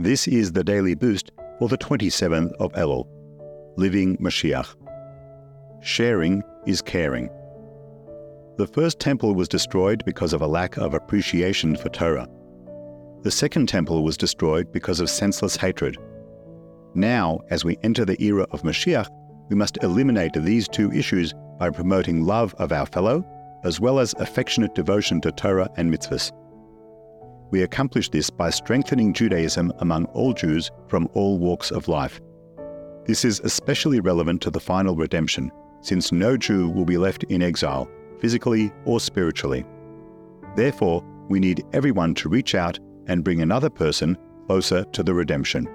This is the daily boost for the 27th of Elul, Living Mashiach. Sharing is caring. The first temple was destroyed because of a lack of appreciation for Torah. The second temple was destroyed because of senseless hatred. Now, as we enter the era of Mashiach, we must eliminate these two issues by promoting love of our fellow, as well as affectionate devotion to Torah and mitzvahs. We accomplish this by strengthening Judaism among all Jews from all walks of life. This is especially relevant to the final redemption, since no Jew will be left in exile, physically or spiritually. Therefore, we need everyone to reach out and bring another person closer to the redemption.